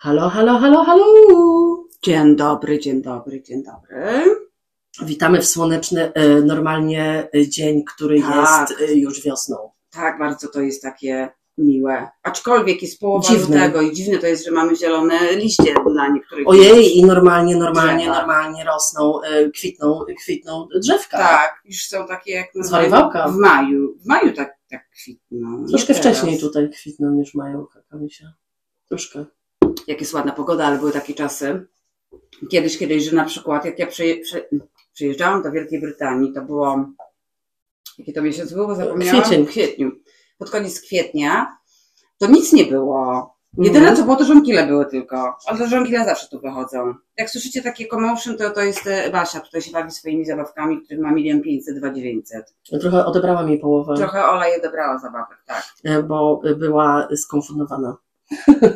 Halo, halo, halo, halo! Dzień dobry, dzień dobry, dzień dobry. Witamy w słoneczny, e, normalnie dzień, który Tak. jest e, już wiosną. Tak, bardzo to jest takie miłe. Aczkolwiek jest połowa Dziwne. lutego i dziwne to jest, że mamy zielone liście na niektórych. Ojej, i normalnie, normalnie, Drzewa. normalnie rosną, e, kwitną, kwitną drzewka. Tak, już są takie jak na Zwariowałka. W maju. W maju tak, tak kwitną. Troszkę wcześniej tutaj kwitną niż mają kakawisia. Troszkę. Jak jest ładna pogoda, ale były takie czasy. Kiedyś, kiedyś, że na przykład jak ja przyje, przy, przyjeżdżałam do Wielkiej Brytanii, to było. Jaki to miesiąc był? Bo Zapomniałam. Kwiecień. W kwietniu. Pod koniec kwietnia to nic nie było. Jedyne Mhm. co było, to żonkile były tylko. Ale to żonkile zawsze tu wychodzą. Jak słyszycie takie commotion, to to jest e, Basia. Tutaj się bawi swoimi zabawkami, których ma milion pięćset, dwa dziewięćset. Trochę odebrałam jej połowę, Trochę Ola je dobrała zabawek, tak. e, bo była skonfundowana.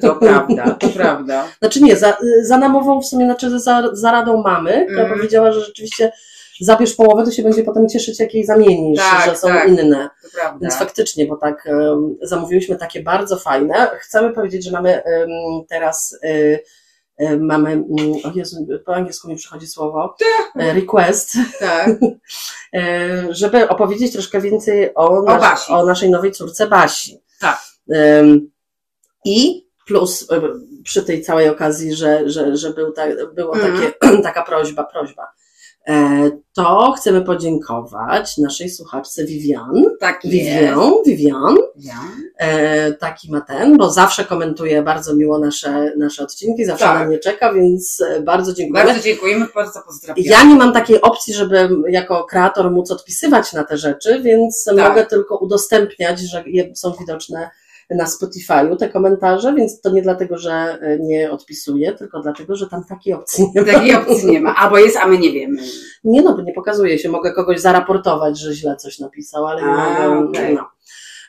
To prawda, to prawda. Znaczy nie, za, za namową w sumie, znaczy za, za radą mamy, która Mhm. powiedziała, że rzeczywiście zabierz połowę, to się będzie potem cieszyć, jak jej zamienisz, Tak, że są tak. inne. Więc faktycznie, bo tak em, zamówiłyśmy takie bardzo fajne. Chcemy powiedzieć, że mamy em, teraz y, mamy, mm, o Jezu, po angielsku mi przychodzi słowo, e, request, Tak. e, żeby opowiedzieć troszkę więcej o, Basi. o naszej nowej córce Basi. Tak. Em, I plus e, przy tej całej okazji, że, że, że był ta, było Mhm. takie, taka prośba, prośba, e, to chcemy podziękować naszej słuchaczce Vivian, Tak. Vivian, Vivian, e, taki ma ten, bo zawsze komentuje bardzo miło nasze, nasze odcinki, zawsze Tak. na nie czeka, więc bardzo dziękujemy. Bardzo dziękujemy, bardzo pozdrawiamy. Ja nie mam takiej opcji, żeby jako kreator móc odpisywać na te rzeczy, więc Tak. mogę tylko udostępniać, że są widoczne na Spotify'u te komentarze, więc to nie dlatego, że e, nie odpisuję, tylko dlatego, że tam takiej opcji nie ma. Takiej opcji nie ma. Albo jest, a my nie wiemy. Nie no, bo nie pokazuje się. Mogę kogoś zaraportować, że źle coś napisał, ale nie A, mogę. okej. No.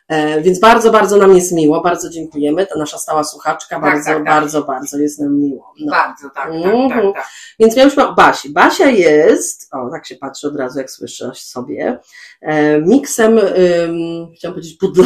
E, więc bardzo, bardzo nam jest miło, bardzo dziękujemy. To nasza stała słuchaczka, bardzo, tak, tak. bardzo, bardzo jest nam miło. No. Bardzo, tak, tak, Mhm. tak, tak. Więc miałyśmy o Basi. Basia jest, o tak się patrzy od razu, jak słyszę sobie, e, miksem, chciałam powiedzieć pudla,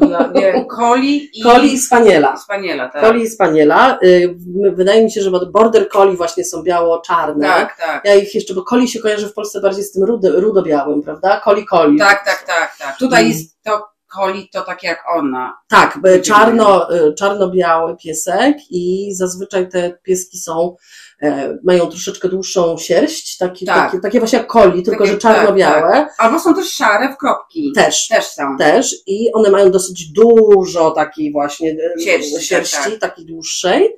Dla- Nie, Coli i coli i spaniela. Spaniela, tak. Coli i spaniela. Y, wydaje mi się, że border coli właśnie są biało-czarne. Tak, tak. Ja ich jeszcze, bo coli się kojarzy w Polsce bardziej z tym rudo, rudo-białym, prawda? Coli coli. Tak, tak, tak, tak. Tutaj Mm. jest to Coli, to tak jak ona. Tak, by czarno, y, czarno-biały piesek i zazwyczaj te pieski są, e, mają troszeczkę dłuższą sierść, taki, Tak. takie, takie właśnie jak coli, tylko Takie- że czarno-białe. Albo są też szare w kropki. Też. Też są. Też i one mają dosyć dużo takiej właśnie e, Sierści, tak, sierści tak. takiej dłuższej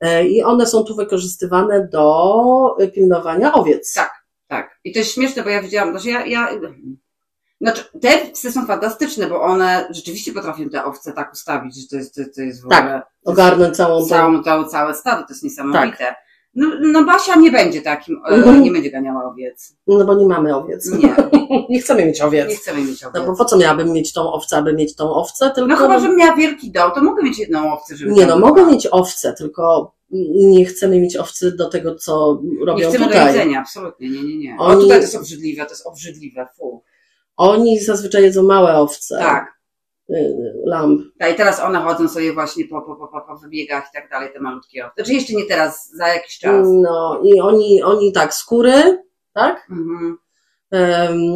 E, i one są tu wykorzystywane do e, pilnowania owiec. Tak. Tak. I to jest śmieszne, bo ja widziałam, znaczy ja, ja znaczy, te psy są fantastyczne, bo one rzeczywiście potrafią te owce tak ustawić, że to jest, to, to jest w Tak, ogóle Ogarnąć całą tą... całą, całe, stado, to jest niesamowite. Tak. No, no Basia nie będzie takim, e, Mhm. nie będzie ganiała owiec. No bo nie mamy owiec. Nie, nie chcemy mieć owiec. nie chcemy mieć owiec. No bo po co miałabym mieć tą owcę, aby mieć tą owcę? Tylko No chyba, że miała wielki dom, to mogę mieć jedną owcę, żeby Nie no, tam mogę była. mieć owce, tylko nie chcemy mieć owcy do tego, co Nie robią chcemy do tutaj. jedzenia, absolutnie, nie, nie, nie. O, Oni- tutaj to jest obrzydliwe, to jest obrzydliwe, fu. Oni zazwyczaj jedzą małe owce. Tak. Y, Lamb. Tak, i teraz one chodzą sobie właśnie po, po, po, po, wybiegach i tak dalej, te malutkie owce. Znaczy jeszcze nie teraz, za jakiś czas. No i oni, oni tak, skóry, tak? Mhm.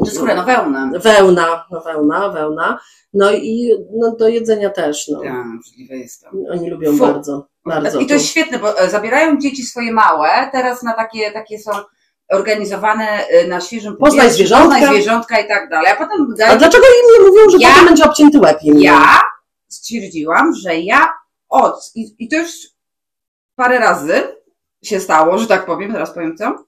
Czy skórę, no wełnę. Wełna, no wełna, wełna. No i no, do jedzenia też, no. Tak, obrzydliwe jest to. Oni lubią Fu. bardzo, bardzo. I to jest świetne, bo zabierają dzieci swoje małe, teraz na takie, takie są organizowane e, na świeżym Poznaj powietrzu, zwierzątka. Poznaj zwierzątka i tak dalej. A potem A dlaczego im nie mówią, że Ja- potem będzie obcięty łeb im? ja stwierdziłam, że ja od, i, i to już parę razy się stało, że tak powiem, teraz powiem co.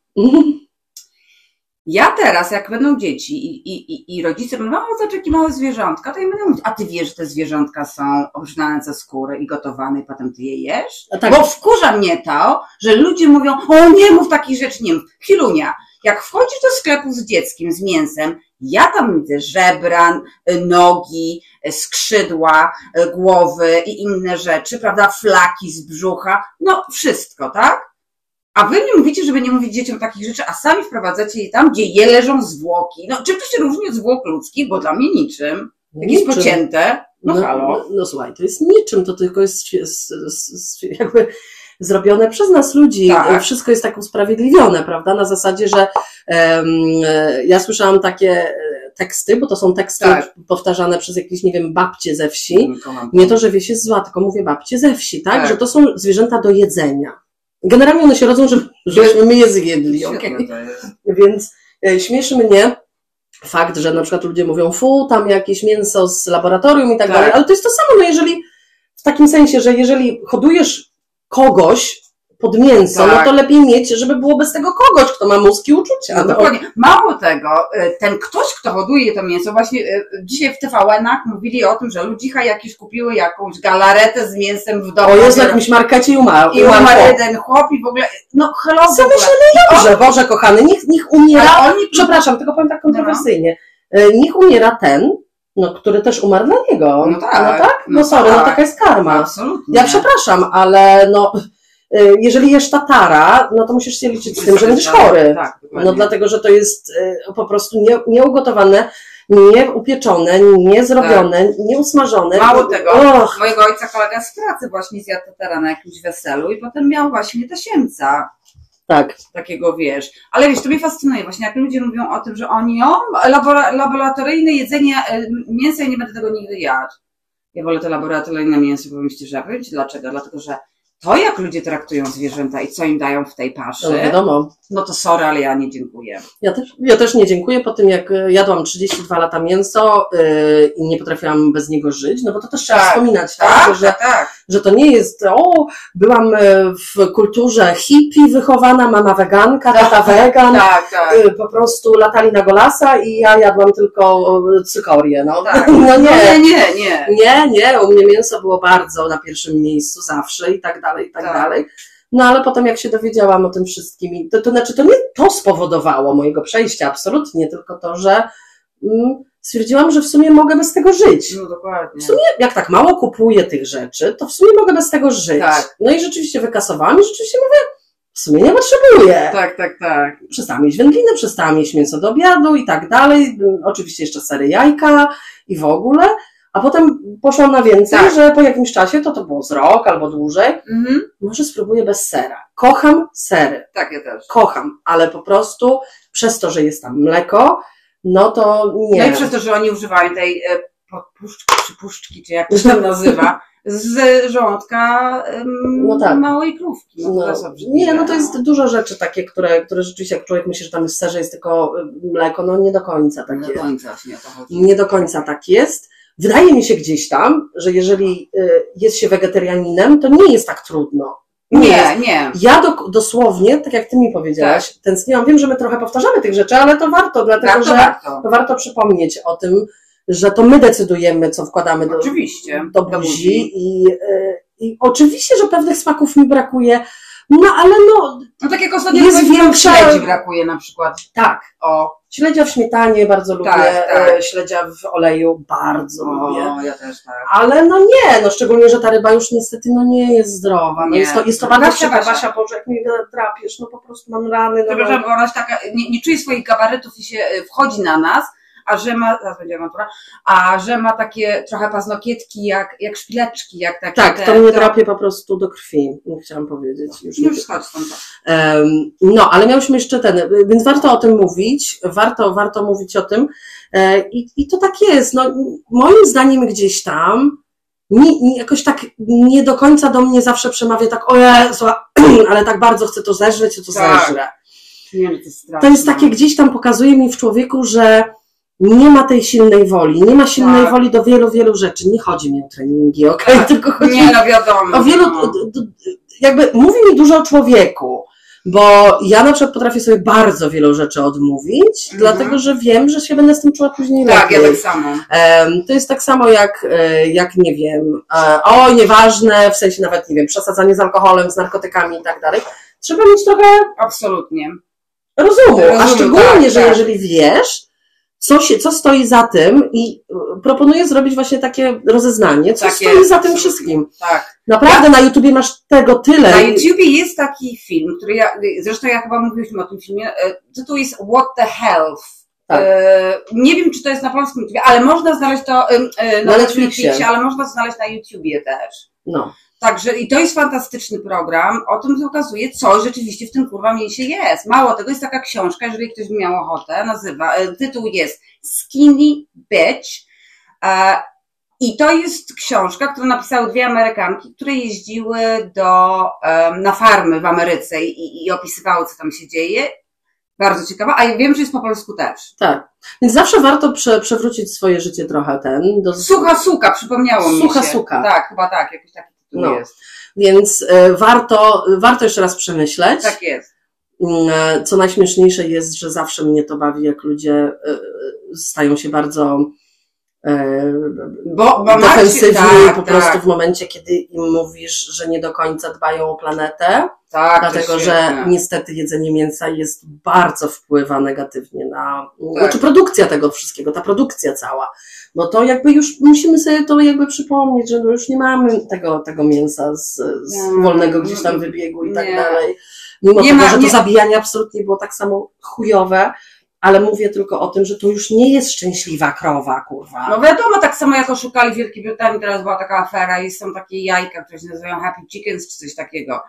Ja teraz, jak będą dzieci i, i, i, i rodzice będą, o, zobacz, jakie małe zwierzątka, to ja będę mówić, a ty wiesz, że te zwierzątka są obrzynane ze skóry i gotowane i potem ty je jesz? Tak, Bo wkurza mnie to, że ludzie mówią, o nie mów takich rzeczy, nie mów. Chwilunia, jak wchodzisz do sklepu z dzieckiem, z mięsem, ja tam widzę żebra, y, nogi, y, skrzydła, y, głowy i inne rzeczy, prawda, flaki z brzucha, no wszystko, tak? A wy mi mówicie, żeby nie mówić dzieciom takich rzeczy, a sami wprowadzacie je tam, gdzie je leżą zwłoki. No czym to się różni od zwłok ludzkich? Bo dla mnie niczym. Jak jest niczym. pocięte, no, No, halo. no, no słuchaj, to jest niczym, to tylko jest s- s- jakby zrobione przez nas ludzi. Tak. Wszystko jest tak usprawiedliwione, prawda? Na zasadzie, że e, ja słyszałam takie e, teksty, bo to są teksty Tak. powtarzane przez jakieś, nie wiem, babcie ze wsi. Nie to, że wieś jest zła, tylko mówię babcie ze wsi, tak? Tak. Że to są zwierzęta do jedzenia. Generalnie one się rodzą, żeby, żebyśmy my je zjedli, jest. Więc e, śmieszy mnie fakt, że na przykład ludzie mówią, fu, tam jakieś mięso z laboratorium i tak, Tak. dalej, ale to jest to samo, no jeżeli, w takim sensie, że jeżeli hodujesz kogoś pod mięso, Tak. no to lepiej mieć, żeby było bez tego kogoś, kto ma mózg i uczucia. No, No, dokładnie. Mało tego, y, ten ktoś, kto hoduje to mięso, właśnie y, dzisiaj w TVN-ach mówili o tym, że ludzicha jakieś kupiły jakąś galaretę z mięsem w domu. O Jezu, jakimś markecie i umarł. I umarł jeden chłop i w ogóle, no hello ogóle. Zamyślony dobrze, Boże kochany, niech, niech umiera, oni, przepraszam, tylko powiem tak kontrowersyjnie, E, niech umiera ten, no, który też umarł dla niego. No tak, No tak? No, no sorry, no tak. taka jest karma. absolutnie. Ja przepraszam, ale no, jeżeli jesz tatara, no to musisz się liczyć z tym, że będziesz chory. Tak. No dlatego, że to jest y, po prostu nie, nieugotowane, nie upieczone, nie zrobione, nie usmażone. Mało tego. Och, Mojego ojca kolega z pracy właśnie zjadł tatara na jakimś weselu i potem miał właśnie tasiemca. tak. takiego, wiesz. Ale wiesz, to mnie fascynuje właśnie, jak ludzie mówią o tym, że oni, o, labora, laboratoryjne jedzenie e, mięsa, ja nie będę tego nigdy jadł. Ja wolę to laboratoryjne mięso, powiem że powiem Ci dlaczego. Dlatego, że to, jak ludzie traktują zwierzęta i co im dają w tej No paszy, wiadomo. No to sorry, ale ja nie dziękuję. Ja też, ja też nie dziękuję po tym, jak y, jadłam 32 lata mięso yy, i nie potrafiłam bez niego żyć, no bo to też trzeba Tak. wspominać, tak? Tak, Że, tak, tak. że to nie jest, o, byłam e, w kulturze hippie wychowana, mama weganka, tata wegan, Tak, tak. y, po prostu latali na golasa i ja jadłam tylko e, cykorię, no. Tak. No No nie. nie, nie, nie. Nie, nie, u mnie mięso było bardzo na pierwszym miejscu zawsze i tak dalej, i tak, Tak. dalej. No ale potem jak się dowiedziałam o tym wszystkim, to, to znaczy to nie to spowodowało mojego przejścia, absolutnie, tylko to, że mm, stwierdziłam, że w sumie mogę bez tego żyć. No dokładnie. W sumie, jak tak mało kupuję tych rzeczy, to w sumie mogę bez tego żyć. Tak. No i rzeczywiście wykasowałam i rzeczywiście mówię, w sumie nie potrzebuję. Tak, tak, tak. Przestałam jeść wędliny, przestałam jeść mięso do obiadu i tak dalej. Oczywiście jeszcze sery jajka i w ogóle. A potem poszłam na więcej, Tak. że po jakimś czasie, to to było z rok albo dłużej, Mhm. może spróbuję bez sera. Kocham sery, Tak, ja też. kocham, ale po prostu przez to, że jest tam mleko, no to nie. No i przez to, że oni używają tej e, podpuszczki, czy puszczki, czy jak to się tam nazywa, z żołądka No tak. małej krówki. No, No, nie, no to jest dużo rzeczy takie, które, które rzeczywiście, jak człowiek myśli, że tam jest serze, jest tylko y, mleko, no nie do końca tak Nie jest. do końca chodzi. Nie do końca tak jest. Wydaje mi się gdzieś tam, że jeżeli y, jest się wegetarianinem, to nie jest tak trudno. jest. Nie, nie. Ja do, dosłownie, tak jak ty mi powiedziałaś, tęskniłam. Wiem, że my trochę powtarzamy tych rzeczy, ale to warto, dlatego Tak, to że warto. to warto przypomnieć o tym, że to my decydujemy, co wkładamy do, Oczywiście. do buzi. I, y, I oczywiście, że pewnych smaków mi brakuje, no ale no No tak jak ostatnio Jest większa- brakuje na przykład. tak. O, Śledzia w śmietanie bardzo lubię, Tak, tak. e, śledzia w oleju bardzo lubię. o ja też tak. Ale no nie, no szczególnie, że ta ryba już niestety no nie jest zdrowa. No Nie. jest to, jest to bardzo Basia. Basia. Basia, Boże, jak mnie drapiesz, no po prostu mam rany. No, Przepraszam, bo ona taka, nie, nie czuje swoich gabarytów i się e, wchodzi na nas, a że ma, zaraz będzie awantura, a że ma takie trochę paznokietki jak, jak szpileczki, jak takie tak, te, to mnie drapie po prostu do krwi, chciałam powiedzieć. Już Już schodź stąd. Em, No, ale miałyśmy jeszcze ten, więc warto o tym mówić, warto, warto mówić o tym E, i, i to tak jest. No, moim zdaniem gdzieś tam nie, nie, jakoś tak nie do końca do mnie zawsze przemawia tak, o Jezu, ale tak bardzo chcę to zeżreć, to Tak. zeżrę. Nie, no to jest To jest takie gdzieś tam pokazuje mi w człowieku, że nie ma tej silnej woli, nie ma silnej Tak. woli do wielu, wielu rzeczy. Nie chodzi mi o treningi, okej, Tak. tylko chodzi Nie, no wiadomo. o wielu, no. jakby mówi mi dużo o człowieku, bo ja na przykład potrafię sobie bardzo wielu rzeczy odmówić, Mhm. dlatego że wiem, że się będę z tym czuła później Tak, ja lepiej. tak samo. Em, To jest tak samo jak, e, jak nie wiem, e, o nieważne, w sensie nawet, nie wiem, przesadzanie z alkoholem, z narkotykami i tak dalej. Trzeba mieć trochę Absolutnie. rozumu, a Rozumu, szczególnie, tak, że tak. jeżeli wiesz, co, się, co stoi za tym i e, proponuję zrobić właśnie takie rozeznanie, co Tak stoi jest, za tym wszystkim. Tak. Naprawdę na YouTubie masz tego tyle. Na YouTubie jest taki film, który ja, zresztą ja chyba mówiliśmy o tym filmie, e, tytuł jest What the Health. Tak. E, nie wiem, czy to jest na polskim YouTubie, ale można znaleźć to e, na, Na Netflixie, Netflixie. ale można znaleźć na YouTubie też. No. Także i to jest fantastyczny program, o tym pokazuje, co rzeczywiście w tym kurwa mięsie jest. Mało tego, jest taka książka, jeżeli ktoś by miał ochotę, nazywa, e, tytuł jest Skinny Bitch, e, i to jest książka, którą napisały dwie Amerykanki, które jeździły do, na farmy w Ameryce i, i opisywały, co tam się dzieje. Bardzo ciekawa, a ja wiem, że jest po polsku też. Tak. Więc zawsze warto prze, przewrócić swoje życie trochę ten. Do... Sucha suka, przypomniało Sucha, mi się. Sucha suka. Tak, chyba tak, jakiś taki no. jest. Więc y, warto, warto jeszcze raz przemyśleć. Tak jest. Y, co najśmieszniejsze jest, że zawsze mnie to bawi, jak ludzie y, stają się bardzo bo, bo defensywni tak, po prostu tak. w momencie, kiedy im mówisz, że nie do końca dbają o planetę. Tak, dlatego, że niestety jedzenie mięsa jest bardzo wpływa negatywnie na, tak. znaczy produkcja tego wszystkiego, ta produkcja cała. No to jakby już musimy sobie to jakby przypomnieć, że już nie mamy tego, tego mięsa z, z wolnego gdzieś tam wybiegu i tak nie. dalej. Mimo nie tego, ma, że to nie... zabijanie absolutnie było tak samo chujowe, ale mówię tylko o tym, że to już nie jest szczęśliwa krowa, kurwa. No wiadomo, tak samo jak oszukali w Wielkiej Brytanii, teraz była taka afera i są takie jajka, które się nazywają Happy Chickens czy coś takiego.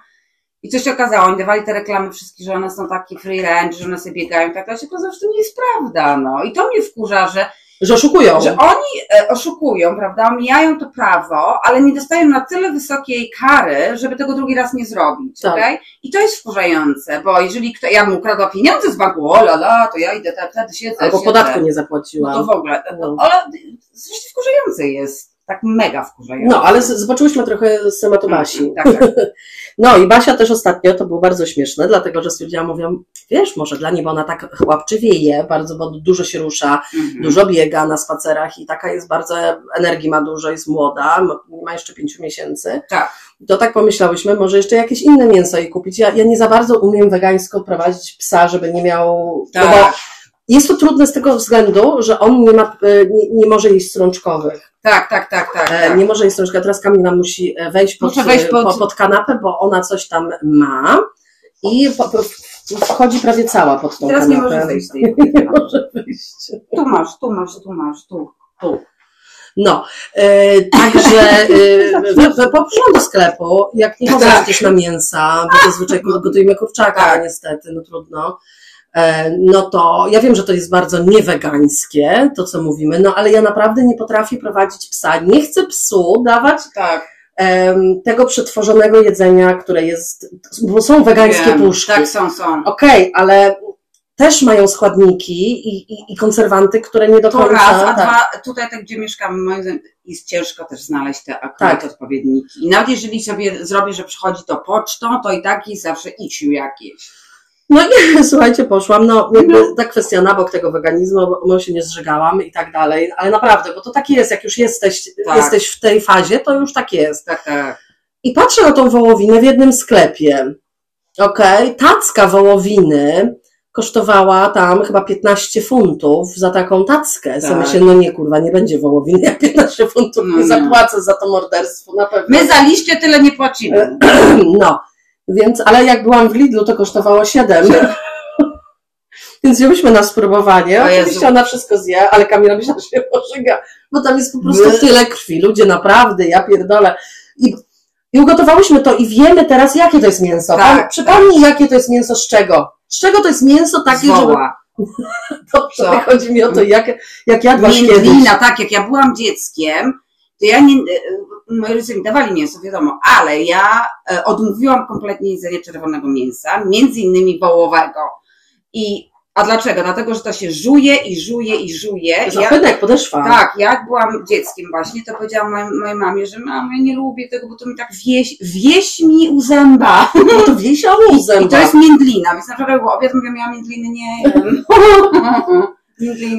I coś się okazało, oni dawali te reklamy wszystkie, że one są takie free range, że one sobie biegają, tak, się okazało, że to nie jest prawda, no. I to mnie wkurza, że że oszukują. Że oni e, oszukują, prawda, omijają to prawo, ale nie dostają na tyle wysokiej kary, żeby tego drugi raz nie zrobić, tak. Okay? I to jest wkurzające, bo jeżeli kto, ja mu ukradła pieniądze z banku, o la, la to ja idę, wtedy siedzę. Albo siedzę. podatku nie zapłaciłam. No to w ogóle, no. ale zresztą wkurzające jest tak mega wkurzające. No, ale zobaczyłyśmy trochę z tematu mm, Basi. tak, tak. No i Basia też ostatnio, to było bardzo śmieszne, dlatego, że stwierdziłam, mówię, wiesz, może dla niej, bo ona tak chłopczywieje, bardzo, bo dużo się rusza, mhm. dużo biega na spacerach i taka jest bardzo, energii ma dużo, jest młoda, ma jeszcze pięciu miesięcy. Tak. To tak pomyślałyśmy, może jeszcze jakieś inne mięso jej kupić. Ja, ja nie za bardzo umiem wegańsko prowadzić psa, żeby nie miał, tak. no bo jest to trudne z tego względu, że on nie ma, e, nie, nie może jeść strączkowych. Tak, tak, tak, tak. E, tak. Nie może jeść strączka. Teraz Kamila musi e, wejść pod, wejść pod... pod kanapę, bo ona coś tam ma i wchodzi prawie cała pod tą Teraz kanapę. nie może wyjść. nie może wyjść. Tu masz, tu masz, tu masz, tu. Tu. No, e, także e, poproszę do sklepu, jak nie chodzę tak. na mięsa, bo zazwyczaj gotujemy kurczaka, tak. niestety, no trudno. E, no to ja wiem, że to jest bardzo niewegańskie, to co mówimy, no ale ja naprawdę nie potrafię prowadzić psa. Nie chcę psu dawać tak. tego przetworzonego jedzenia, które jest, bo są wegańskie wiem, puszki. Tak, są, są. Okej, ale też mają składniki i, i, i, konserwanty, które nie do to końca... raz, a tak. dwa, tutaj tak gdzie moim zdaniem jest ciężko też znaleźć te akurat tak. odpowiedniki. I nawet jeżeli sobie zrobię, że przychodzi to pocztą, to i tak jest zawsze issue jakieś. No i słuchajcie, poszłam, no jakby no. ta kwestia na bok tego weganizmu, bo się nie zżygałam i tak dalej, ale naprawdę, bo to tak jest, jak już jesteś, tak. jesteś w tej fazie, to już tak jest. Tak, tak. I patrzę na tą wołowinę w jednym sklepie. Okej, okay. tacka wołowiny kosztowała tam chyba 15 funtów za taką tackę. Tak. myślę, no nie kurwa, nie będzie wołowiny, ja 15 funtów nie zapłacę za to morderstwo, na pewno. My za liście tyle nie płacimy. No. Więc, ale jak byłam w Lidlu, to kosztowało 7. Więc wzięłyśmy na spróbowanie. Oczywiście ona wszystko zje, ale Kamila myślała, że się pożyga, bo tam jest po prostu tyle krwi. Ludzie naprawdę, ja pierdolę. I, I ugotowałyśmy to i wiemy teraz, jakie to jest mięso. Tak, Pan, przypomnij, tak. jakie to jest mięso, z czego? Z czego to jest mięso takie, że... Dobrze, chodzi mi o to, jak, jak jadłaś Międlina, kiedyś. tak, jak ja byłam dzieckiem, to ja nie, moi rodzice mi dawali mięso, wiadomo, ale ja e, odmówiłam kompletnie jedzenia czerwonego mięsa, między innymi wołowego. I a dlaczego? Dlatego, że to się żuje i żuje i żuje. Zapytaj, ja, podeszła. Tak, jak byłam dzieckiem właśnie, to powiedziałam mojej, mojej mamie, że mam, ja nie lubię tego, bo to mi tak wieś, wieś mi u zęba. No to wiesia u zęba. I to jest międlina, więc na przykład było obiad, mówię, miała międliny, nie jem.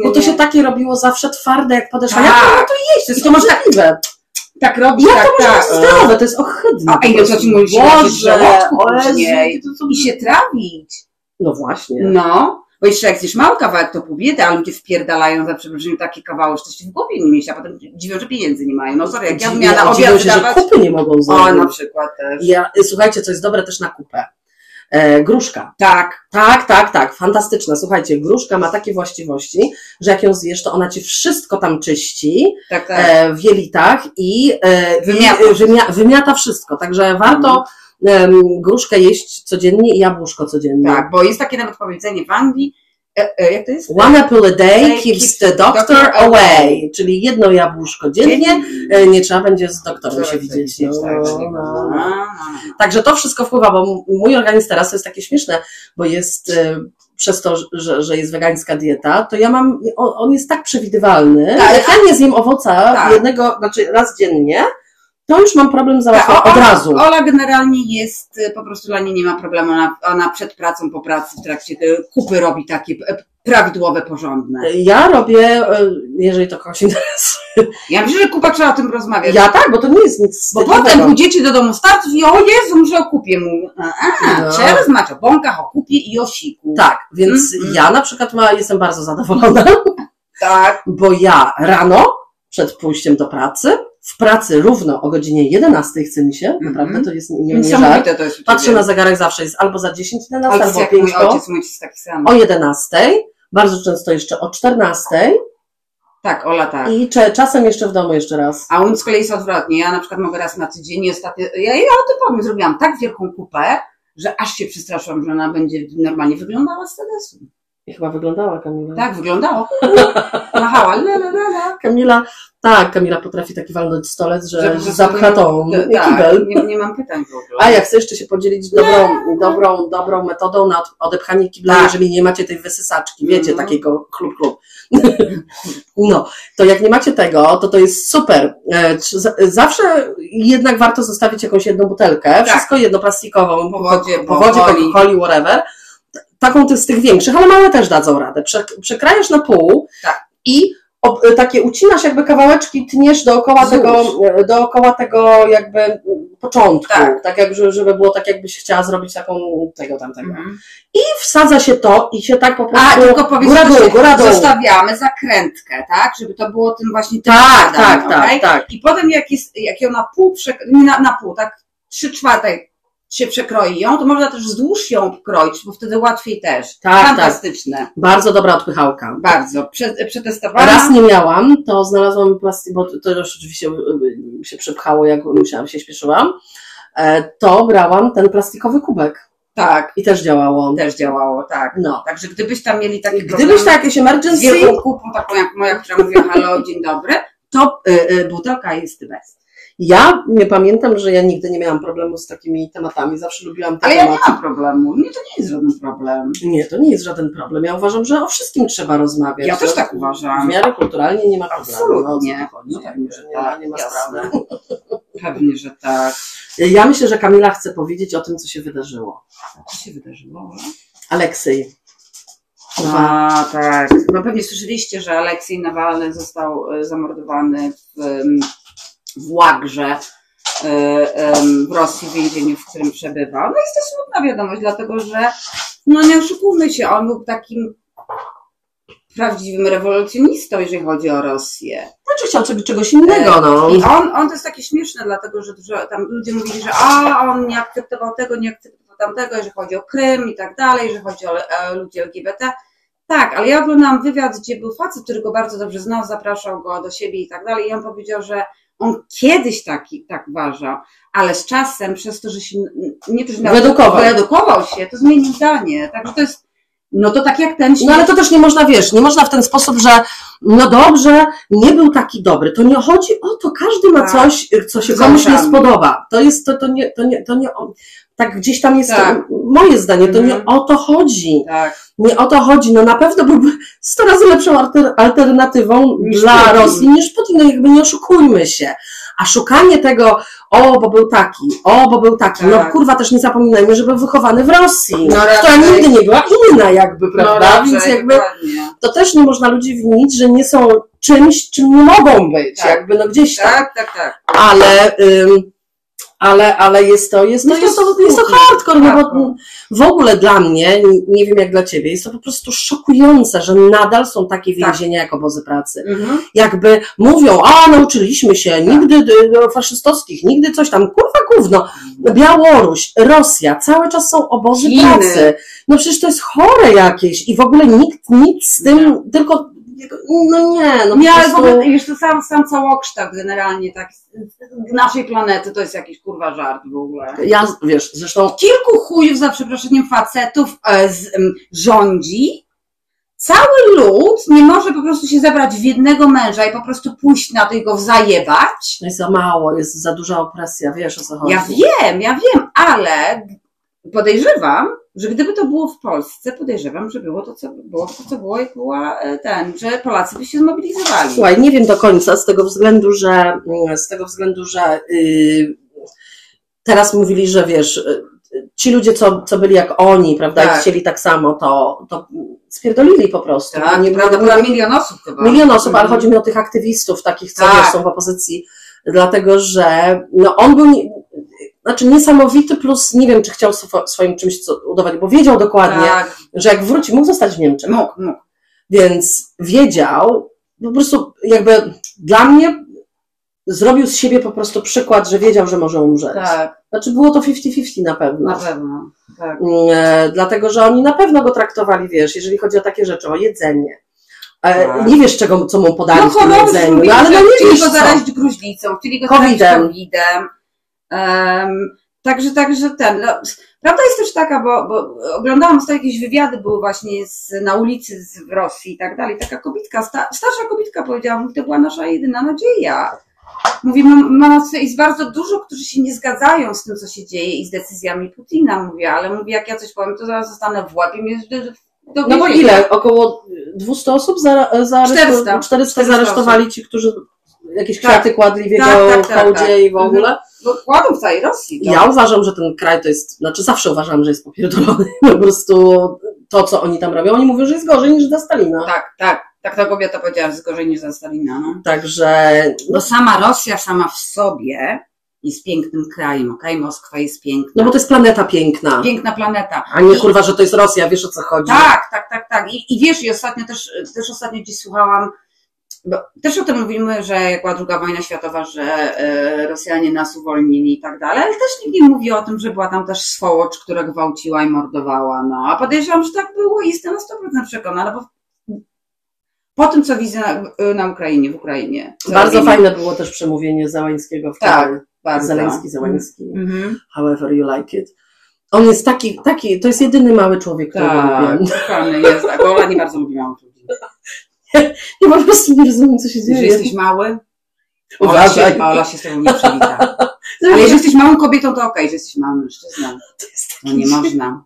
Bo to się takie robiło zawsze twarde, jak podeszła. Tak. Jak to, to jeść? To jest to możliwe tak robić, ja tak, to tak. zdrowe, to jest ohydne. A ile co ci mówisz, Boże, później i się trawić. No właśnie. No, bo jeszcze jak zjesz mały kawałek, to pół biedy, a ludzie wpierdalają za przeproszeniem takie kawały, że to się w głowie nie mieści, a potem dziwią, że pieniędzy nie mają. No sorry, jak ja miała na obiad się, że kupy nie mogą zrobić. O, na przykład też. Ja, słuchajcie, co jest dobre też na kupę. E, gruszka. Tak, Tak, tak, tak, fantastyczna. Słuchajcie, gruszka ma takie właściwości, że jak ją zjesz, to ona ci wszystko tam czyści tak, tak. e, w jelitach i e, Wymiata. i, e, wymia, wymiata wszystko. Także warto em, gruszkę jeść codziennie i jabłuszko codziennie. tak, bo jest takie nawet powiedzenie w Anglii, e, e, jak to jest? One apple a day Day keeps the doctor away. Czyli jedno jabłuszko dziennie, e, nie trzeba będzie z doktorem się widzieć. No, no, no. No. Także to wszystko wpływa, bo mój organizm teraz to jest takie śmieszne, bo jest e, przez to, że, że jest wegańska dieta, to ja mam, on, on jest tak przewidywalny, Tak, ja nie zjem owoca Tak. jednego, znaczy raz dziennie, to już mam problem załatwiony Tak, od razu. Ola generalnie jest, y, po prostu dla niej nie ma problemu, ona, ona przed pracą, po pracy, w trakcie y, kupy robi takie e, prawidłowe, porządne. Ja robię, jeżeli to kogoś interesuje. Ja myślę, że kupa trzeba o tym rozmawiać. Ja tak, bo to nie jest nic Bo potem pójdziecie do domu starców i o Jezu, muszę o kupie mówię. A, No. Trzeba rozmawiać o bąkach, o kupie i o siku. Tak, więc Mm, mm. ja na przykład ma, jestem bardzo zadowolona, Tak. bo ja rano, przed pójściem do pracy, w pracy równo o godzinie 11 chce mi się, Mhm. naprawdę to jest nie, nie, żart. To jest Patrzę na zegarek zawsze jest albo za 10, 11, Ale albo jak 5 mój ojciec, mój ojciec taki sam. o 11, bardzo często jeszcze o 14 Tak, Ola tak. i czasem jeszcze w domu jeszcze raz. A u mnie z kolei jest odwrotnie. Ja na przykład mogę raz na tydzień i ostatnio, ja, ja o tym powiem, zrobiłam tak wielką kupę, że aż się przestraszyłam, że ona będzie normalnie wyglądała z TDS-u. I chyba wyglądała Kamila. Tak, wyglądało. Machała, la, la, la, la. Kamila, tak, Kamila potrafi taki walnąć stolec, że, Że po zapcha nie- tą Tak, kibel. nie, nie mam pytań w ogóle. A ja chcę jeszcze się podzielić dobrą, dobrą, dobrą metodą na od- odepchanie kibla, Tak. jeżeli nie macie tej wysysaczki, wiecie, Mhm. takiego chlub chlub. No, to jak nie macie tego, to to jest super. E, Zawsze jednak warto zostawić jakąś jedną butelkę, wszystko jedno plastikową, Po wodzie, po wodzie, po. Coca-Coli, whatever. Taką z tych większych, ale małe też dadzą radę. Prze, przekrajasz na pół Tak. i ob, takie ucinasz jakby kawałeczki, tniesz dookoła tego, e, dookoła tego jakby mm, początku. Tak. Tak, jak, żeby- było tak, jakbyś chciała zrobić taką tego tamtego. Mhm. I wsadza się to i się tak po prostu A, tylko powiedz, góra dół, góra dół. zostawiamy zakrętkę, tak? Żeby to było tym właśnie tym Tak, układem, tak, okej? tak, tak. I potem jak jest, jak ją na pół, przek- nie na, na pół, tak trzy czwarte się przekroi ją, to można też wzdłuż ją kroić, bo wtedy łatwiej też. Tak, Fantastyczne. Bardzo dobra odpychałka. Bardzo. Prze, przetestowana. Raz nie miałam, to znalazłam plastik, bo to- już oczywiście y, się przepchało, jak musiałam, się śpieszyłam. E, To brałam ten plastikowy kubek Tak, i też działało. też działało, tak. No. Także gdybyś tam mieli taki Gdybyś tak jakieś z emergency, wielką kupą, taką jak moja, która mówi halo, dzień dobry, to y, y, butelka jest best. Ja nie pamiętam, że ja nigdy nie miałam problemu z takimi tematami. Zawsze lubiłam te Ale ja nie tematy. mam problemu. Nie, to nie jest żaden problem. Nie, to nie jest żaden problem. Ja uważam, że o wszystkim trzeba rozmawiać. Ja też tak uważam. W miarę kulturalnie nie ma problemu. Absolutnie. No, o co tu chodzi? No pewnie, że nie ma, tak, nie ma jasne. sprawy. Pewnie, że tak. Ja myślę, że Kamila chce powiedzieć o tym, co się wydarzyło. Co się wydarzyło? Aleksiej. A, tak. No pewnie słyszeliście, że Aleksiej Nawalny został e, zamordowany w, em, w Łagrze e, em, w Rosji, w więzieniu, w którym przebywał. No jest to smutna wiadomość, dlatego że, no nie oszukujmy się, on był takim prawdziwym rewolucjonistą, jeżeli chodzi o Rosję. Znaczy chciał czegoś, czegoś innego, no. I on, on to jest takie śmieszne, dlatego że dużo tam ludzie mówili, że a on nie akceptował tego, nie akceptował tamtego, jeżeli chodzi o Krym i tak dalej, jeżeli chodzi o e, ludzi LGBT. Tak, ale ja oglądałam wywiad, gdzie był facet, który go bardzo dobrze znał, zapraszał go do siebie i tak dalej. I on powiedział, że on kiedyś taki, tak uważał, ale z czasem, przez to, że się nie to, że Wyedukował. wyedukował się, to zmienił zdanie. Także to jest, no to tak jak ten No ale to też nie można, wiesz, nie można w ten sposób, że no dobrze, nie był taki dobry. To nie chodzi o to, każdy ma Tak. coś, co się komuś nie spodoba. To jest, to, to nie, to nie, to nie, tak gdzieś tam jest Tak. moje zdanie, to nie Mhm. o to chodzi. tak, Nie o to chodzi. No na pewno byłby 100 razy lepszą alter, alternatywą Niż dla Putin. Rosji niż Putin. No jakby nie oszukujmy się. A szukanie tego, o, bo był taki, o, bo był taki. No Tak. kurwa, też nie zapominajmy, że był wychowany w Rosji, No która nigdy nie była inna jakby, prawda? raczej, Więc jakby to też nie można ludzi winić, że nie są czymś, czym nie mogą być. Tak. Jakby no gdzieś tam Tak, tak, tak. ale, ym, ale, ale jest to, jest, to, Jest to jest to, hardcore, no bo Hardcore. w ogóle dla mnie, nie wiem jak dla ciebie, jest to po prostu szokujące, że nadal są takie Tak. więzienia jak obozy pracy. Mhm. Jakby mówią, a nauczyliśmy się, nigdy y, faszystowskich, nigdy coś tam, kurwa gówno, Białoruś, Rosja, cały czas są obozy Chiny. pracy. No przecież to jest chore jakieś i w ogóle nikt nic z tym, tylko, no nie, no Nie, ale w ogóle, wiesz, to sam, sam całokształt generalnie tak, z- naszej planety to jest jakiś kurwa żart w ogóle. Ja, wiesz, zresztą Kilku chujów, za przeproszeniem, facetów e, z, em, rządzi, cały lud nie może po prostu się zebrać w jednego męża i po prostu pójść na to i go zajebać. jest za mało, jest za duża opresja, wiesz o co chodzi. Ja wiem, ja wiem, ale podejrzewam, że gdyby to było w Polsce, podejrzewam, że było to, co było, to, co było, jak była e, ten, że Polacy by się zmobilizowali. Słuchaj, nie wiem do końca z tego względu, że mm, z tego względu, że yy, teraz mówili, że wiesz, yy, ci ludzie, co, co byli jak oni, prawda, Tak. i chcieli tak samo, to, to spierdolili po prostu. Tak, nie, prawda, była milion osób chyba. milion osób, ale Mhm. chodzi mi o tych aktywistów, takich, co Tak. są w opozycji, dlatego że no, on był znaczy niesamowity, plus nie wiem, czy chciał swo- swoim czymś udowodnić, bo wiedział dokładnie, Tak, że jak wróci, mógł zostać w Niemczech. mógł, mógł. Więc wiedział, po prostu jakby dla mnie zrobił z siebie po prostu przykład, że wiedział, że może umrzeć. Tak, Znaczy było to 50-50 na pewno. na pewno. Tak. E, dlatego, że oni na pewno go traktowali, wiesz, jeżeli chodzi o takie rzeczy, o jedzenie. E, Tak. nie wiesz, czego, co mu podali No w tym jedzeniu, no, ale no nie chcieli wiesz go co. zarazić gruźlicą, chcieli go zarazić covidem. Um, także, także ten. No, prawda jest też taka, bo, bo oglądałam ostatnio jakieś wywiady, były właśnie z, na ulicy z, w Rosji i tak dalej. Taka kobitka, sta, starsza kobitka powiedziała, to była nasza jedyna nadzieja. Mówi, mam, mam, jest bardzo dużo, którzy się nie zgadzają z tym, co się dzieje i z decyzjami Putina, mówię, ale mówi, jak ja coś powiem, to zaraz zostanę w łapie. Mnie do, do No bo ile? Około 200 osób za, za 400. 400 zaaresztowali ci, którzy jakieś Tak. kwiaty kładli w jego Tak, tak, tak, hołdzie tak. i w ogóle. Kładą w całej Rosji. to. Ja uważam, że ten kraj to jest, znaczy zawsze uważam, że jest popierdolony. Po prostu to, co oni tam robią, oni mówią, że jest gorzej niż za Stalina. Tak, tak. Tak ta kobieta powiedziała, że jest gorzej niż za Stalina. No. Także, Bo sama Rosja sama w sobie jest pięknym krajem, okej? Moskwa jest piękna. no bo to jest planeta piękna. Piękna planeta. A nie I- kurwa, że to jest Rosja, wiesz o co chodzi. Tak, tak, tak, tak. I, I wiesz, i ostatnio też, też ostatnio gdzieś słuchałam, bo też o tym mówimy, że jak była druga wojna światowa, że e, Rosjanie nas uwolnili i tak dalej, ale też nikt nie mówi o tym, że była tam też swołocz, która gwałciła i mordowała, no. A podejrzewam, że tak było i jestem na 100% przekonana, bo po tym, co widzę na, na Ukrainie, w Ukrainie. Bardzo robimy. fajne było też przemówienie Załęskiego wczoraj. Tak, bardzo. Zeleński, Załęski. Mhm. However you like it. On jest taki, taki, to jest jedyny mały człowiek, którego Tak, lubię. kochany jest, tak, Ola nie bardzo lubi małych ludzi. Ja po prostu nie rozumiem, co się Jeżeli dzieje. jesteś mały, Ola Uważaj. się, Ola się z tobą nie przywita. Ale jeżeli jesteś małą kobietą, to okej, że jesteś małym mężczyzną. To No nie można.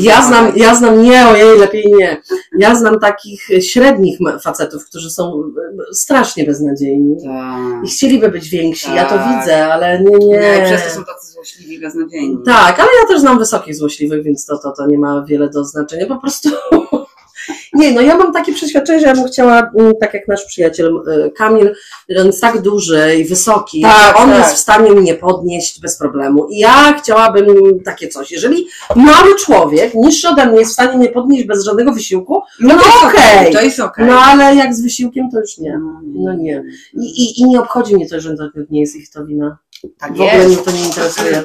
Ja znam, ja znam, nie, ojej, lepiej nie. Ja znam takich średnich ma- facetów, którzy są e, strasznie beznadziejni. Tak. I chcieliby być więksi, ja to Tak. widzę, ale nie, nie. Nie, przez to są tacy złośliwi beznadziejni. Tak, ale ja też znam wysokich złośliwych, więc to, to, to nie ma wiele do znaczenia. Po prostu. Nie, no ja mam takie przeświadczenie, że ja bym chciała, mm, tak jak nasz przyjaciel y, Kamil, on jest tak duży i wysoki, Tak, on tak. jest w stanie mnie podnieść bez problemu. I ja chciałabym takie coś. Jeżeli mały człowiek, niższy ode mnie, jest w stanie mnie podnieść bez żadnego wysiłku, No, no to jest okej. okej, To jest okej. no ale jak z wysiłkiem, to już nie. No, nie. I, i, I nie obchodzi mnie to, że to nie jest ich to wina. Tak W ogóle mnie jest. to nie interesuje.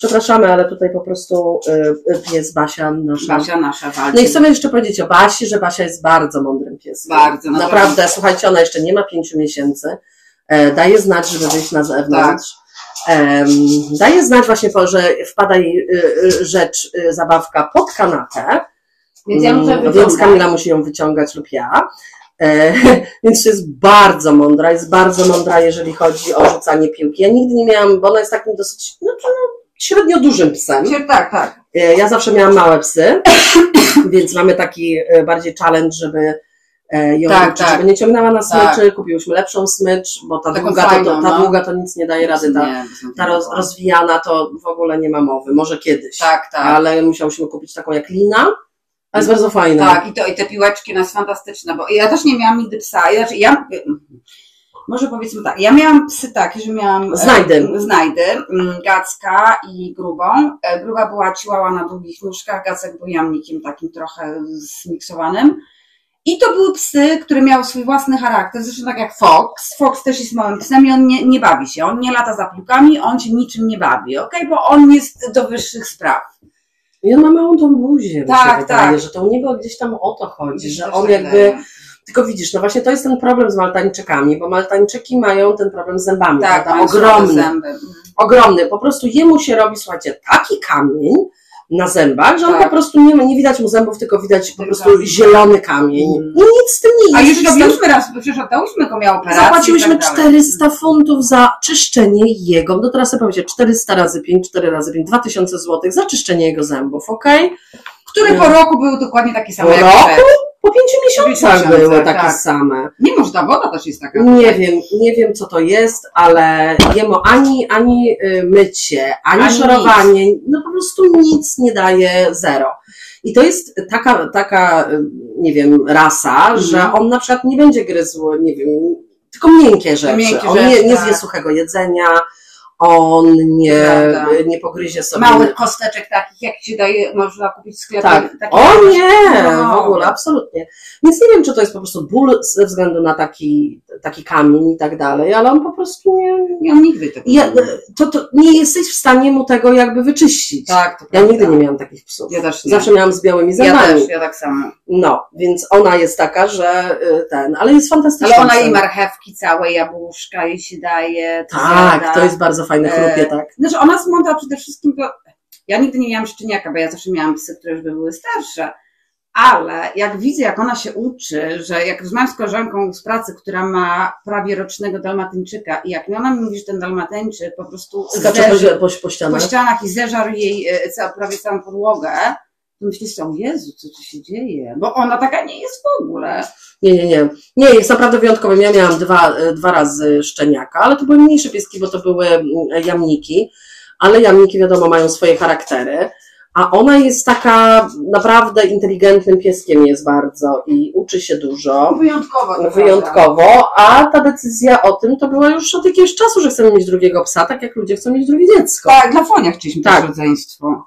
Przepraszamy, ale tutaj po prostu y, y, pies Basia nasza. Basia nasza walczy. No i chcemy jeszcze powiedzieć o Basi, że Basia jest bardzo mądrym pieskiem. Bardzo, naprawdę. Naprawdę, słuchajcie, ona jeszcze nie ma pięciu miesięcy. E, daje znać, żeby wyjść na zewnątrz. Em, daje znać właśnie, po, że wpada jej y, y, rzecz, y, zabawka pod kanapę. Więc Mm, Więc wyciągać. Kamila musi ją wyciągać lub ja. E, więc to jest bardzo mądra, jest bardzo mądra, jeżeli chodzi o rzucanie piłki. Ja nigdy nie miałam, bo ona jest takim dosyć no, no, średnio dużym psem. Tak, tak. E, Ja zawsze miałam małe psy, więc mamy taki e, bardziej challenge, żeby e, ją Tak, uczyć, tak. żeby nie ciągnęła na Tak. smyczy. Kupiłyśmy lepszą smycz, bo ta, Taką długa, to, fajną, to, ta no. długa to nic nie daje rady. Ta, Nie, ta roz, rozwijana to w ogóle nie ma mowy. Może kiedyś. Tak, tak. Ale musiałyśmy kupić taką jak lina, a jest bardzo fajna. Tak, i, to, i te piłeczki, jest fantastyczne, bo ja też nie miałam nigdy psa. Ja, ja, może powiedzmy tak, ja miałam psy takie, że miałam e, Znajdy. znajdy, mm, Gacka i Grubą. E, Gruba była ciłała na długich nóżkach, Gacek był jamnikiem takim trochę zmiksowanym. I to były psy, które miały swój własny charakter, zresztą tak jak Fox. Fox też jest małym psem i on nie, nie bawi się, on nie lata za piłkami, on się niczym nie bawi, okej, bo on jest do wyższych spraw. I on ma małą tą buzię, Tak, mi się wydaje, tak. że to u niego gdzieś tam o to chodzi, że on tak jakby, wydaje. Tylko widzisz, no właśnie to jest ten problem z maltańczykami, bo maltańczyki mają ten problem z zębami, Tak, prawda? ogromny, zęby. ogromny, po prostu jemu się robi, słuchajcie, taki kamień na zębach, że on Tak. po prostu nie, nie widać mu zębów, tylko widać po prostu kamień. zielony kamień. Mm. I nic z tym nie A jest. już robiliśmy raz, przecież oddałyśmy go, miał operację Zapłaciłyśmy i tak dalej. 400 funtów za czyszczenie jego, no teraz sobie powiecie, 400 razy 5, 4 razy 5, 2000 złotych za czyszczenie jego zębów, okej? Które po roku były dokładnie takie same Po jak roku? przed. Po pięciu miesiącach miesiącach, były takie tak. same. Nie może ta woda też jest taka. Nie wiem, nie wiem co to jest, ale jemu ani, ani y, mycie, ani, Ani szorowanie, no po prostu nic nie daje zero. I to jest taka, taka, y, nie wiem, rasa, Mhm. że on na przykład nie będzie gryzł, nie wiem, tylko miękkie rzeczy. miękkie on nie, rzeczy, nie tak. zje suchego jedzenia, on nie, Prawda. nie pogryzie sobie. Małych kosteczek takich, jak się daje, można kupić w sklepie. Tak. Takie O nie, No. w ogóle, absolutnie. Więc nie wiem, czy to jest po prostu ból ze względu na taki, taki kamień i tak dalej, ale on po prostu nie. Nie, on nigdy tego Ja, nie to, to nie jesteś w stanie mu tego jakby wyczyścić. Tak, to Ja nigdy nie miałam takich psów. Ja też nie. Zawsze miałam z białymi ja zębami. też, ja tak samo. No, więc ona jest taka, że y, ten, ale jest fantastyczna. Ale ona i marchewki całe, jabłuszka jej się daje. to Tak, to jest bardzo fajne E, chrupie, tak. Znaczy ona jest mądra przede wszystkim, bo ja nigdy nie miałam szczeniaka, bo ja zawsze miałam psy, które już by były starsze. Ale jak widzę, jak ona się uczy, że jak rozmawiam z koleżanką z pracy, która ma prawie rocznego dalmatyńczyka i jak mi ona mi mówi, że ten dalmatyńczyk po prostu Skacze zerzy- po, po, po po ścianach. ścianach i zeżarł jej e, prawie całą podłogę, to myślisz sobie, o Jezu, co tu się dzieje? Bo ona taka nie jest w ogóle. Nie, nie, nie. Nie, jest naprawdę wyjątkowy. Ja miałam dwa, e, dwa razy szczeniaka, ale to były mniejsze pieski, bo to były mm, jamniki. Ale jamniki, wiadomo, mają swoje charaktery. A ona jest taka naprawdę inteligentnym pieskiem jest bardzo i uczy się dużo. Wyjątkowo. to prawda. Wyjątkowo, a ta decyzja o tym to była już od jakiegoś czasu, że chcemy mieć drugiego psa, tak jak ludzie chcą mieć drugie dziecko. Tak, dla Fonia chcieliśmy Tak. rodzeństwo.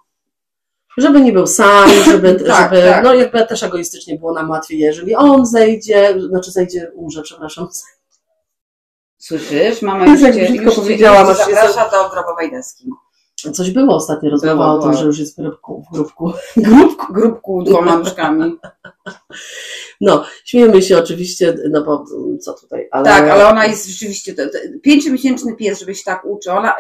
Żeby nie był sam, żeby, Tak, żeby tak. no jakby też egoistycznie było nam łatwiej, jeżeli on zejdzie, znaczy zejdzie, umrze, przepraszam, Słyszysz? Mama Jezu, już cię, już cię, już cię aż się zaprasza do grobowej deski. Coś było ostatnio rozmowa o tym, że już jest w grupku. W grupku. grupku. Grupku dwoma nóżkami. No, śmiejemy się oczywiście, no bo co tutaj, ale... Tak, ale ona jest rzeczywiście, to, to, pięciomiesięczny pies, żeby się tak uczy, ona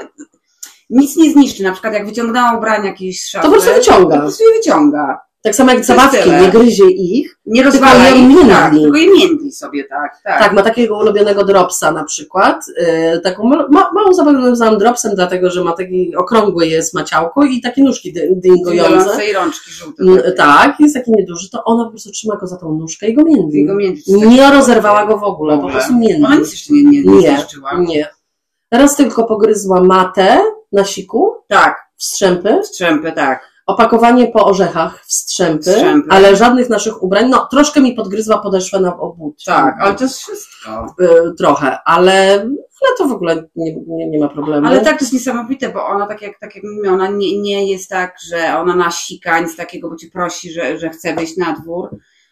nic nie zniszczy, na przykład jak wyciągnęła ubrania jakieś z szafy. To po prostu wyciąga. To po prostu je wyciąga. Tak samo jak zabawki, nie gryzie ich. Nie Tylko rozwala je jej, międli. tak, tylko je międli sobie, tak, tak. Tak, ma takiego ulubionego dropsa na przykład, yy, taką ma, ma, małą zabawę nazywam dropsem, dlatego, że ma taki okrągły jest maciałko i takie nóżki. Dyngujące i rączki żółte. Takie. Tak, jest taki nieduży, to ona po prostu trzyma go za tą nóżkę i go międli. I go międli. Nie rozerwała go w ogóle, W po prostu międli. Ona nic jeszcze nie, nie, nie, Nie. zniszczyła. Nie. Teraz tylko pogryzła matę na siku, Tak, w strzępy, strzępy, tak. Opakowanie po orzechach w strzępy, Strzępy. ale żadnych naszych ubrań. No, troszkę mi podgryzła podeszwę na obud. Tak, ale to jest wszystko. Y, trochę, ale, ale to w ogóle nie, nie, nie ma problemu. Ale tak to jest niesamowite, bo ona tak jak, tak jak mówię, ona nie, nie jest tak, że ona nasika, nic takiego, bo cię prosi, że, że chce wyjść na dwór.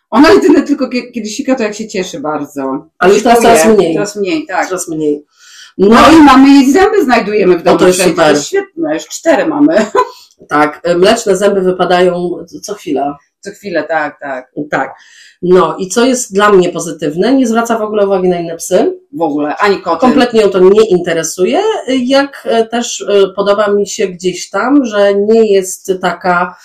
Ona jedynie tylko kie- kiedy sika, to jak się cieszy bardzo. Ale już teraz coraz mniej. Coraz mniej, tak. Coraz mniej. No, No i mamy jej zęby znajdujemy w domu. No to jest super. To jest świetne, już cztery mamy. Tak, y, mleczne zęby wypadają co chwila. Co chwilę, tak, tak. Tak. No i co jest dla mnie pozytywne, nie zwraca w ogóle uwagi na inne psy. W ogóle, ani koty. Kompletnie ją to nie interesuje, jak e, też e, podoba mi się gdzieś tam, że nie jest taka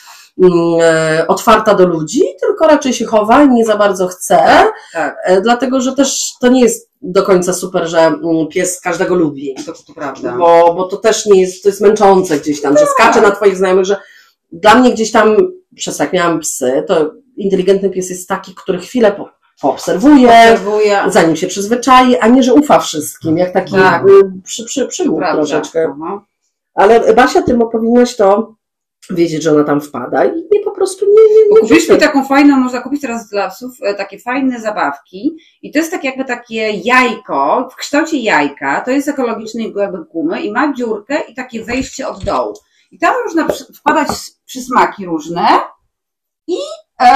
mm, e, otwarta do ludzi, tylko raczej się chowa, nie za bardzo chce, Tak, e, dlatego że też to nie jest do końca super, że mm, pies każdego lubi. to, to prawda. Bo, bo to też nie jest, to jest męczące gdzieś tam, że Tak. skacze na twoich znajomych, że dla mnie gdzieś tam, przez tak miałam psy, to inteligentny pies jest taki, który chwilę po, poobserwuje, Obserwuję. zanim się przyzwyczai, a nie, że ufa wszystkim, jak taki Tak. y, przy, przy, troszeczkę. Aha. Ale Basia, ty mu powinnaś to wiedzieć, że ona tam wpada i nie po prostu nie, nie, nie kupiliśmy taką fajną, można kupić teraz dla psów e, takie fajne zabawki i to jest tak jakby takie jajko w kształcie jajka, to jest ekologicznej jakby gumy i ma dziurkę i takie wejście od dołu. I tam można przy- wkładać przysmaki różne i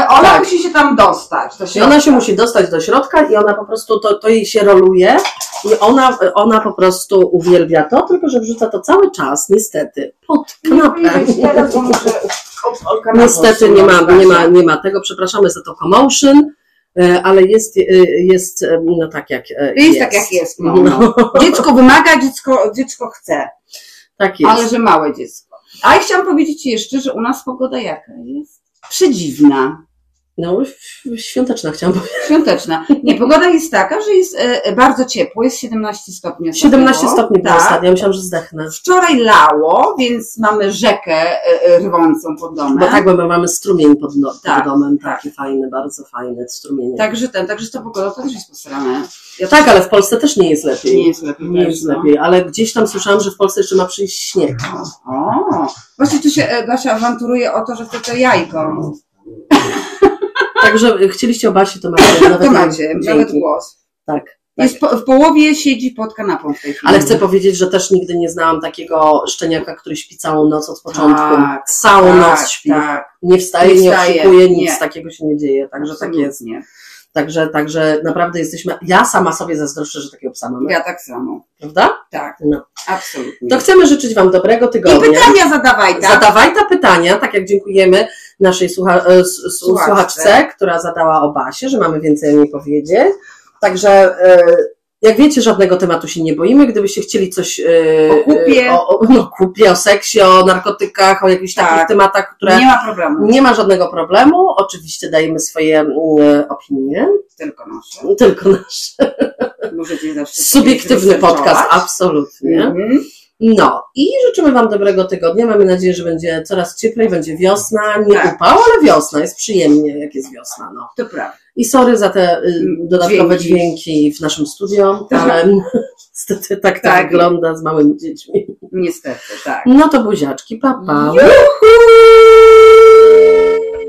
ona Tak. musi się tam dostać. Do środka. ona się musi dostać do środka i ona po prostu, to, to jej się roluje i ona, ona po prostu uwielbia to, tylko że wrzuca to cały czas, niestety, pod kanapę Niestety nie ma, nie, ma, nie ma tego, przepraszamy za to commotion, e, ale jest, e, jest e, no tak jak e, Jest tak jak jest. No, No, Dziecko wymaga, dziecko, dziecko chce. tak jest. Ale że małe dziecko. A ja chciałam powiedzieć jeszcze, że u nas pogoda jaka jest? Przedziwna, No, świąteczna chciałam powiedzieć. świąteczna. Nie, pogoda jest taka, że jest e, bardzo ciepło, jest 17 stopni. ostatnio. 17 stopni tak. ostatnio, ja myślałam, że zdechnę. Wczoraj lało, więc mamy rzekę e, e, rwącą pod domem. Bo tak, bo my mamy strumień pod, no, pod Tak, domem, tak. taki fajny, bardzo fajny strumień. Także ten, także z tą pogodą to też jest posrane. Ja Tak, ale w Polsce też nie jest lepiej. Nie jest lepiej. Nie też, jest no. lepiej, ale gdzieś tam słyszałam, że w Polsce jeszcze ma przyjść śnieg. O, właśnie tu się e, Gosia awanturuje o to, że chce to jajko. Także chcieliście o Basi, to macie nawet To macie, nawet głos. Tak. tak. Jest po, w połowie siedzi pod kanapą w tej chwili. Ale chcę powiedzieć, że też nigdy nie znałam takiego szczeniaka, który śpi całą noc od początku. Tak, całą tak, noc śpi. Tak, Nie wstaje, Nie nie, wstaje, oszukuje, nic nie. takiego się nie dzieje. Także tak absolutnie. jest. Także, także naprawdę jesteśmy. Ja sama sobie zazdroszczę, że takiego psa mamy. Ja tak samo. Prawda? Tak, No. absolutnie. To chcemy życzyć Wam dobrego I tygodnia. pytania zadawaj, tak? Zadawaj te pytania, tak jak dziękujemy naszej słucha, e, Słuchaczce. która zadała o Basie, że mamy więcej o niej powiedzieć. Także e, jak wiecie, żadnego tematu się nie boimy. Gdybyście chcieli coś e, O kupie. e, o, o, no, kupie, o seksie, o narkotykach, o jakichś Tak. takich tematach, które Nie ma problemu. nie ma żadnego problemu. Oczywiście dajemy swoje mm, opinie, Tylko nasze. tylko nasz Możecie zawsze subiektywny podcast, absolutnie. Mhm. No i życzymy Wam dobrego tygodnia. Mamy nadzieję, że będzie coraz cieplej, będzie wiosna, nie Tak. upał, ale wiosna, jest przyjemnie, jak jest wiosna. No. To prawda. I sorry za te y, dodatkowe Dźwięki. dźwięki w naszym studio, Tak. ale niestety tak to Tak. wygląda z małymi dziećmi. Niestety, tak. No to buziaczki, papa. Pa. Juhu!